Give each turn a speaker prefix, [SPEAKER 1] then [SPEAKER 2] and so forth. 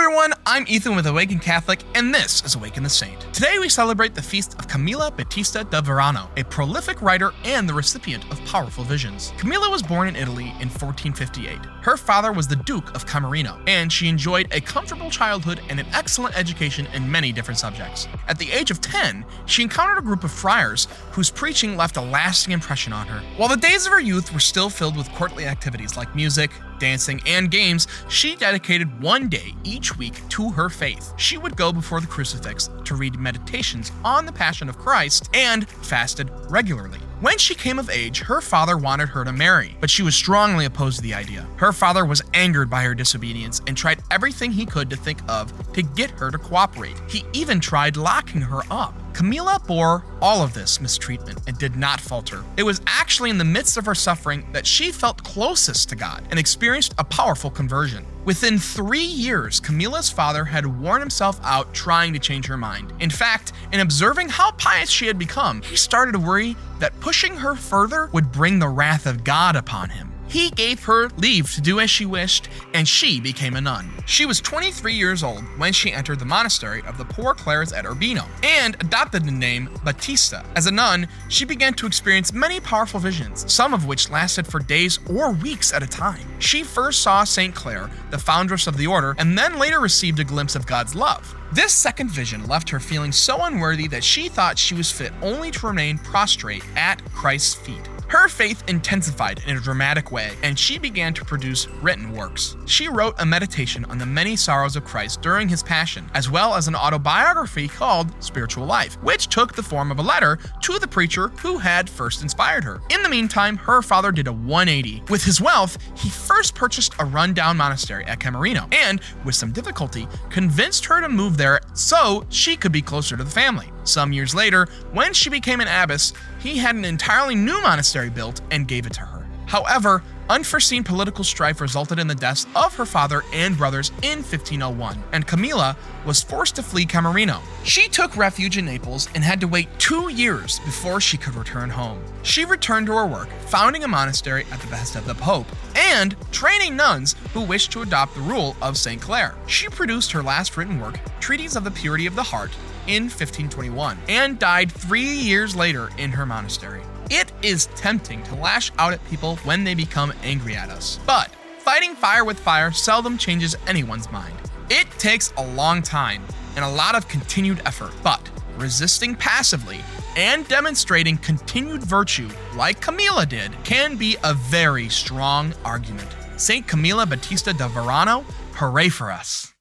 [SPEAKER 1] everyone, I'm Ethan with Awaken Catholic, and this is Awaken the Saint. Today we celebrate the feast of Camilla Battista da Varano, a prolific writer and the recipient of powerful visions. Camilla was born in Italy in 1458. Her father was the Duke of Camerino, and she enjoyed a comfortable childhood and an excellent education in many different subjects. At the age of 10, she encountered a group of friars whose preaching left a lasting impression on her. While the days of her youth were still filled with courtly activities like music, dancing, and games, she dedicated one day each week to her faith. She would go before the crucifix to read meditations on the Passion of Christ and fasted regularly. When she came of age, her father wanted her to marry, but she was strongly opposed to the idea. Her father was angered by her disobedience and tried everything he could to think of to get her to cooperate. He even tried locking her up. Camilla bore all of this mistreatment and did not falter. It was actually in the midst of her suffering that she felt closest to God and experienced a powerful conversion. Within three years, Camilla's father had worn himself out trying to change her mind. In fact, in observing how pious she had become, he started to worry that pushing her further would bring the wrath of God upon him. He gave her leave to do as she wished, and she became a nun. She was 23 years old when she entered the monastery of the Poor Clares at Urbino and adopted the name Battista. As a nun, she began to experience many powerful visions, some of which lasted for days or weeks at a time. She first saw St. Clare, the foundress of the order, and then later received a glimpse of God's love. This second vision left her feeling so unworthy that she thought she was fit only to remain prostrate at Christ's feet. Her faith intensified in a dramatic way, and she began to produce written works. She wrote a meditation on the many sorrows of Christ during his passion, as well as an autobiography called Spiritual Life, which took the form of a letter to the preacher who had first inspired her. In the meantime, her father did a 180. With his wealth, he first purchased a rundown monastery at Camerino, and, with some difficulty, convinced her to move there so she could be closer to the family. Some years later, when she became an abbess, he had an entirely new monastery built and gave it to her. However, unforeseen political strife resulted in the deaths of her father and brothers in 1501, and Camilla was forced to flee Camerino. She took refuge in Naples and had to wait two years before she could return home. She returned to her work, founding a monastery at the behest of the Pope, and training nuns who wished to adopt the rule of St. Clare. She produced her last written work, Treatise of the Purity of the Heart, in 1521 and died three years later in her monastery. It is tempting to lash out at people when they become angry at us, but fighting fire with fire seldom changes anyone's mind. It takes a long time and a lot of continued effort, but resisting passively and demonstrating continued virtue, like Camilla did, can be a very strong argument. St. Camilla Battista de Varano, hooray for us!